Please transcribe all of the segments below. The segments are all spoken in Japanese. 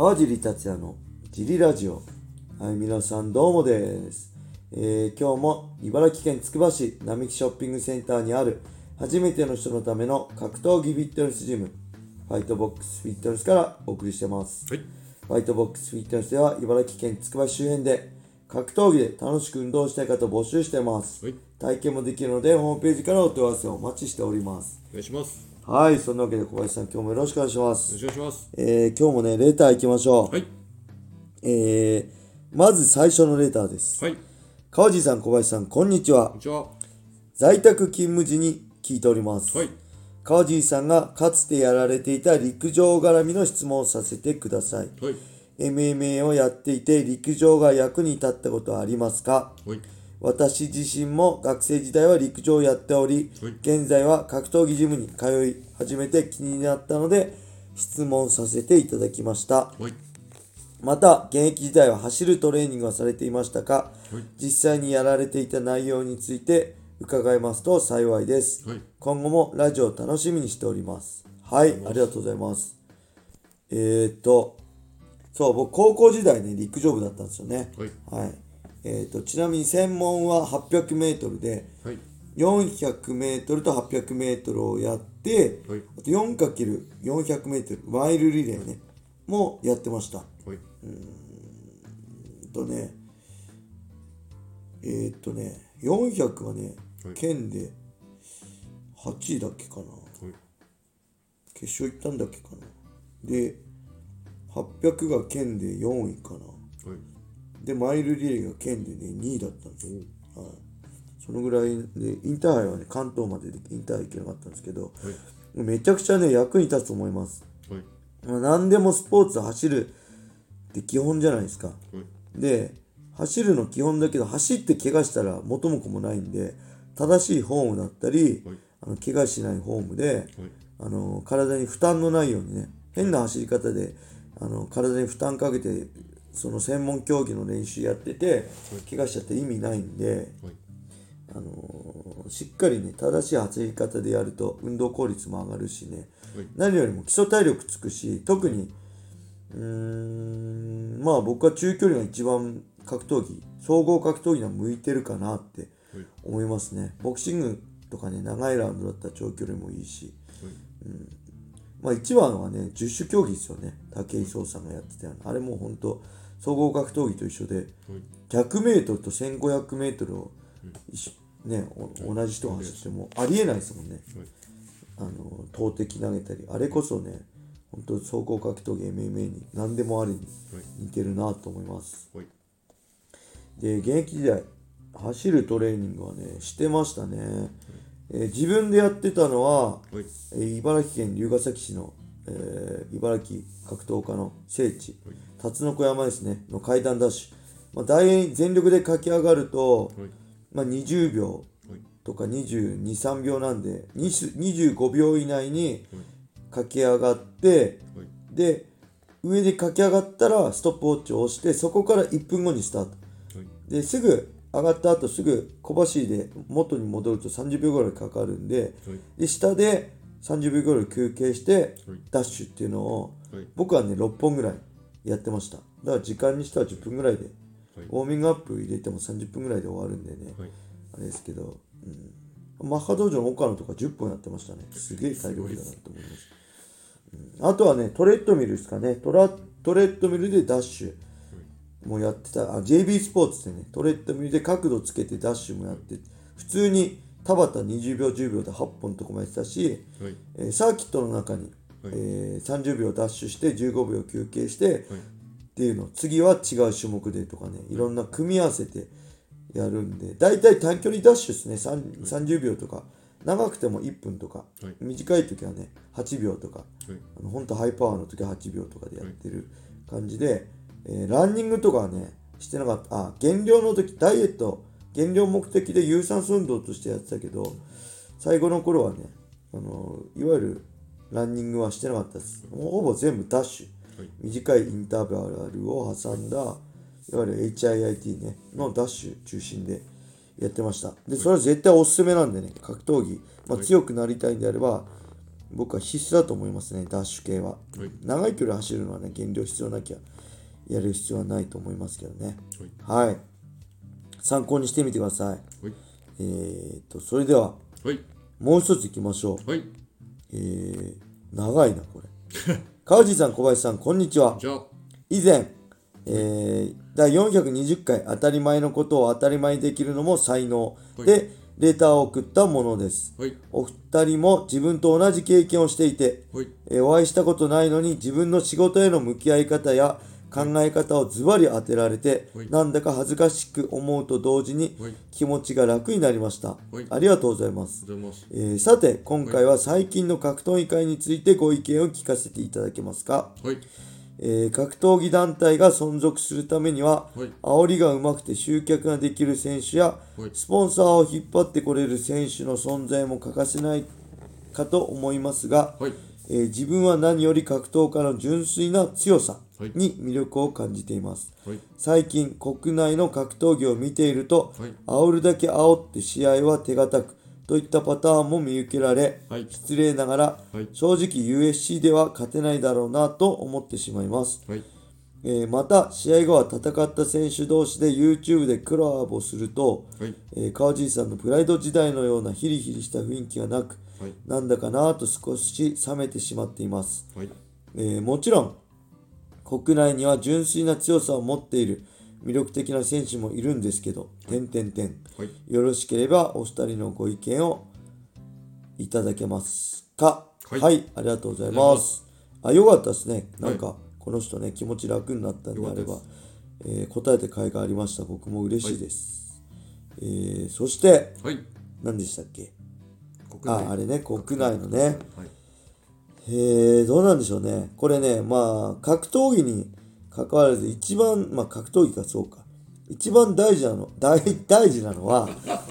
川尻達也のジリラジオ。はい、皆さんどうもです。えー今日も茨城県つくば市並木ショッピングセンターにある初めての人のための格闘技フィットネスジム、ファイトボックスフィットネスからお送りしてます。はい。ファイトボックスフィットネスでは茨城県つくば市周辺で格闘技で楽しく運動したい方を募集してます。はい。体験もできるのでホームページからお問い合わせをお待ちしております。お願いします。はい、そんなわけで小林さん今日もよろしくお願いしまよす。ろしくお願いします。えー今日もね、レター行きましょう。はい。えーまず最初のレターです。はい。こ川地さん、小林さん、こんにちはん。にちは。在宅勤務時に聞いております。はい。川地さんがかつてやられていた陸上絡みの質問をさせてください。はい。MMA をやっていて陸上が役に立ったことはありますか？はい。私自身も学生時代は陸上をやっておりはい、現在は格闘技ジムに通い始めて気になったので質問させていただきました。はい。また、現役時代は走るトレーニングはされていましたか？はい実際にやられていた内容について伺いますと幸いです。はい。今後もラジオを楽しみにしております。はい、ありがとうございます。えー、っと、そう、僕高校時代ね、陸上部だったんですよね。はい。はい。えー、っと、ちなみに専門は800メートルで、はい。400メートルと800メートルをやって、はいあと 4×400 メートル、マイルリレーね、もやってました。はいえっとね、えーっとね、400はねはい、県で8位だっけかな。はい決勝行ったんだっけかな。で、800が県で4位かな。はいで、マイルリレーが県でね、2位だったんですよ。はい。そのぐらいで、インターハイはね、関東まででインターハイ行けなかったんですけど、はいめちゃくちゃね、役に立つと思います。はいまあ、何でもスポーツ走るって基本じゃないですか。はいで、走るの基本だけど、走って怪我したら元も子もないんで、正しいフォームだったり、はいあの怪我しないフォームで、はいあの体に負担のないようにね、変な走り方であの体に負担かけて、その専門競技の練習やってて、怪我しちゃって意味ないんで、はい。あのしっかりね、正しい走り方でやると運動効率も上がるしね、はい。何よりも基礎体力つくし、特に、うーん、まあ僕は中距離が一番格闘技、総合格闘技には向いてるかなってはい。思いますね。ボクシングとかね、長いラウンドだったら長距離もいいし、はい。まあ一番はね、十種競技ですよね。武井壮さんがやってたような。あれも本当総合格闘技と一緒で、はい。100メートルと1500メートルを一緒、ね、お同じ人が走ってもありえないですもんね。はい。あの投擲投げたりあれこそね本当総合格闘技 MMA に何でもありにはい。似てるなと思います。はい。で現役時代走るトレーニングはねしてましたね、えー自分でやってたのは、はい。えー茨城県龍ケ崎市の、えー茨城格闘家の聖地はい。辰の子山ですねの階段ダッシュ、まあ、大全力で駆け上がると、はい。まあ、20秒はい。とか22、3秒なんで、20 25秒以内に駆け上がって、はい。で、上で駆け上がったらストップウォッチを押して、そこから1分後にスタート。はい。で、すぐ上がった後すぐ小走りで元に戻ると30秒ぐらいかかるんで、はい。で、下で30秒ぐらい休憩してはい、ダッシュっていうのを、はい僕はね、6本ぐらいやってました。だから時間にしては10分ぐらいで、はいウォーミングアップ入れても30分ぐらいで終わるんでね、はいあれですけど、うん、マッハ道場の岡野とか10本やってましたね。すげえ体力だなと思います。うん、あとはね、トレッドミルですかね。トラトレッドミルでダッシュもやってた。あ、JB スポーツでね、トレッドミルで角度つけてダッシュもやって、普通に田端20秒10秒で8本とかもやってたし、はい。えーサーキットの中に、はい。えー30秒ダッシュして15秒休憩して、はい。っていうの次は違う種目でとかねいろんな組み合わせてやるんで大体短距離ダッシュですね。3 30秒とか。長くても1分とか、はい。短い時はね8秒とか。はい。あの本当ハイパワーの時は8秒とかでやってる感じで、えーランニングとかはねしてなかった。あ減量の時ダイエット減量目的で有酸素運動としてやってたけど最後の頃はねあのいわゆるランニングはしてなかったです。もうほぼ全部ダッシュ。はい。短いインターバルを挟んだいわゆる HIIT ねのダッシュ中心でやってました。でそれは絶対おすすめなんでね格闘技、まあ、強くなりたいんであれば僕は必須だと思いますねダッシュ系は。はい。長い距離走るのはね減量必要なきゃやる必要はないと思いますけどね。はい。はい参考にしてみてください。はい。えー、とそれでははい。もう一ついきましょう。はい。えー、長いなこれ。川地さん小林さんこんにちは。以前、えー第420回当たり前のことを当たり前にできるのも才能。はい。でレターを送ったものです。はい。お二人も自分と同じ経験をしていてはい。えーお会いしたことないのに自分の仕事への向き合い方や考え方をズバリ当てられてはい。なんだか恥ずかしく思うと同時にはい。気持ちが楽になりました。はい。ありがとうございます。えーさて今回は最近の格闘技界についてご意見を聞かせていただけますか、はい。えー格闘技団体が存続するためにははい。煽りがうまくて集客ができる選手やはい。スポンサーを引っ張ってこれる選手の存在も欠かせないかと思いますが、はい。えー自分は何より格闘家の純粋な強さに魅力を感じています。はい。最近国内の格闘技を見ていると、はい。煽るだけ煽って試合は手堅くといったパターンも見受けられ、はい。失礼ながら、はい。正直 USC では勝てないだろうなと思ってしまいます。はい。えーまた試合後は戦った選手同士で YouTube でコラボすると、はい。えー川尻さんのプライド時代のようなヒリヒリした雰囲気がなくはい。なんだかなと少し冷めてしまっています、はい。えーもちろん国内には純粋な強さを持っている。魅力的な選手もいるんですけど、点点点。はい。よろしければお二人のご意見をいただけますか？はい。ありがとうございありがとうございまます。あよかったですね。なんか、はこの人ね気持ち楽になったんであればえー答えて甲斐がありました。僕も嬉しいです、えーそしてはい。何でしたっけ？国内。ああれね国内のね。はいえー、どうなんでしょうね。これねまあ格闘技に関わらず一番まあ格闘技かそうか。一番大事なの大大事なのは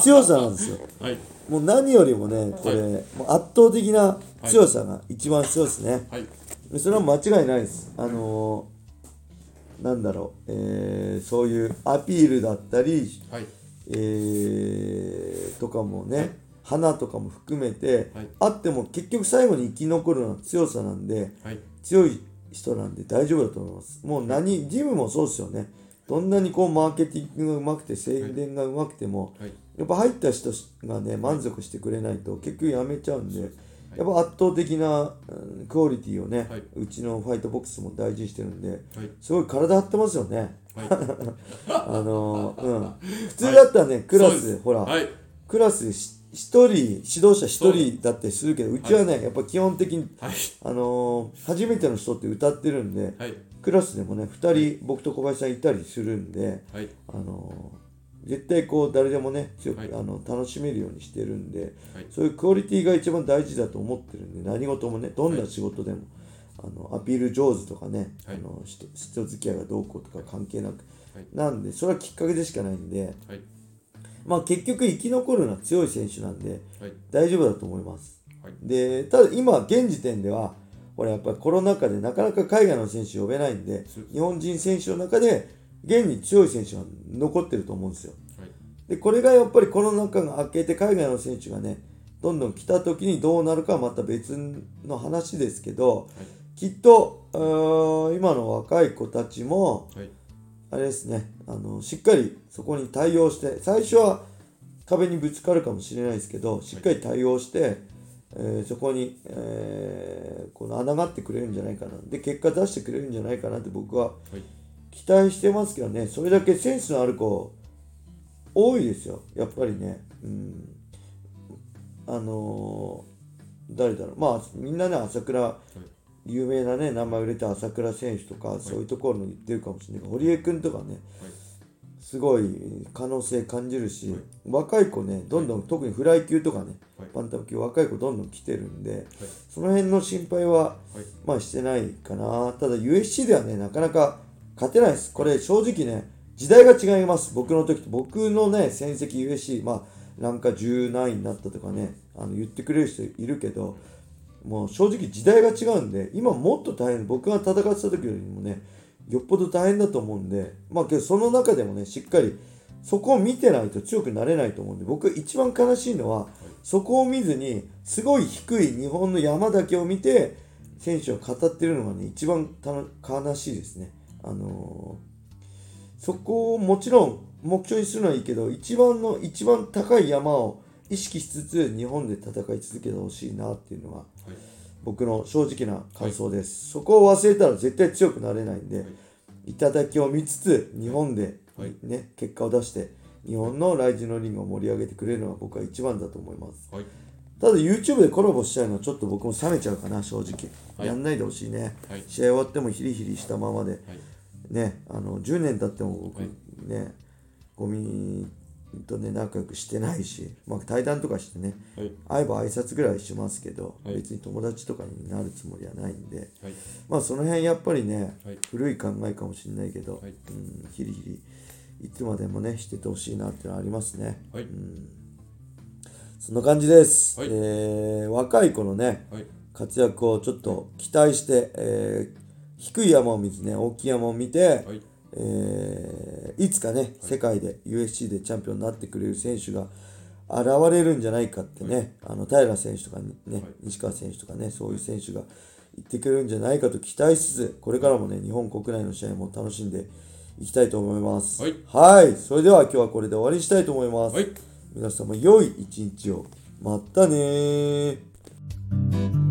強さなんですよ。はい。もう何よりもねこれ、はもう圧倒的な強さが一番強いですね、はい。それは間違いないです。あのーなんだろう、えーそういうアピールだったり、はい。えーとかもね花とかも含めて、はい。あっても結局最後に生き残るのは強さなんではい。強い人なんで大丈夫だと思います。もう何ジムもそうですよね。どんなにこうマーケティングがうまくて宣伝がうまくても、はい。やっぱ入った人がね満足してくれないと結局やめちゃうんで、やっぱ圧倒的な、うんクオリティをね、はい。うちのファイトボックスも大事にしてるんではい。すごい体張ってますよね。はい。あのーうん。普通だったらね、クラスほら、はい。クラス一人指導者一人だってするけどうちはね、やっぱ基本的にはい。あのー初めての人って歌ってるんではい。クラスでもね2人僕と小林さんいたりするんではい。あのー絶対こう誰でもね強く、はい。あの楽しめるようにしてるんで、はい。そういうクオリティが一番大事だと思ってるんで何事もねどんな仕事でも、あのアピール上手とかね、はい。あの人人付き合いがどうこうとか関係なく、はい。なんでそれはきっかけでしかないんではいまあ結局生き残るのは強い選手なんではい。大丈夫だと思います。はい。でただ今現時点ではこれやっぱりコロナ禍でなかなか海外の選手呼べないんで日本人選手の中で現に強い選手が残ってると思うんですよ。はい。でこれがやっぱりコロナ禍が明けて海外の選手がねどんどん来た時にどうなるかはまた別の話ですけどきっと今の若い子たちもはいあれですね。あのしっかりそこに対応して最初は壁にぶつかるかもしれないですけどしっかり対応して、えーそこに、えーこの穴がってくれるんじゃないかな。で結果出してくれるんじゃないかなって僕ははい。期待してますけどね。それだけセンスのある子多いですよ。やっぱりね。うん。あのー誰だろう。まあみんなね朝倉有名なね名前売れた朝倉選手とか、そういうところの言ってるかもしれないけど堀江君とかねすごい可能性感じるし、はい。若い子ねどんどん、特にフライ級とかね、はい。バンタム級若い子どんどん来てるんではい。その辺の心配ははい。まあしてないかな。ただ USC ではねなかなか勝てないです。これ正直ね時代が違います。僕の時と僕のね戦績 USC まあなんか10何位になったとかねあの言ってくれる人いるけどもう正直時代が違うんで今もっと大変僕が戦ってた時よりもねよっぽど大変だと思うんでまあけどその中でもねしっかりそこを見てないと強くなれないと思うんで僕一番悲しいのはそこを見ずにすごい低い日本の山だけを見て選手を語ってるのがね一番悲しいですね。あのーそこをもちろん目標にするのはいいけど一番の一番高い山を意識しつつ日本で戦い続けてほしいなっていうのがはい。僕の正直な感想です、そこを忘れたら絶対強くなれないんで、頂を見つつ日本で、はい。ね結果を出して日本のライジンのリングを盛り上げてくれるのが僕は一番だと思います。はい。ただ YouTube でコラボしたいのはちょっと僕も冷めちゃうかな正直、はい。やんないでほしいね、はい。試合終わってもヒリヒリしたままではい。ねあの10年経っても僕、はい。ねゴミとね仲良くしてないし、まあ、対談とかしてねはい。会えば挨拶ぐらいしますけど、はい。別に友達とかになるつもりはないんではい。まあその辺やっぱりね、はい。古い考えかもしれないけど、はい。うん、ヒリヒリいつまでもねしててほしいなっていうのはありますね。はい。そんな感じです、はい。えー若い子のねはい。活躍をちょっと期待して、えー低い山を見ずね大きい山を見て、はいえーいつかね、世界で USC でチャンピオンになってくれる選手が現れるんじゃないかってね、あの平選手とかにね、はい西川選手とかね、そういう選手が言ってくれるんじゃないかと期待しつつ、これからもね、日本国内の試合も楽しんでいきたいと思います。はいはいそれでは今日はこれで終わりにしたいと思います。はい皆様良い一日を。またねー。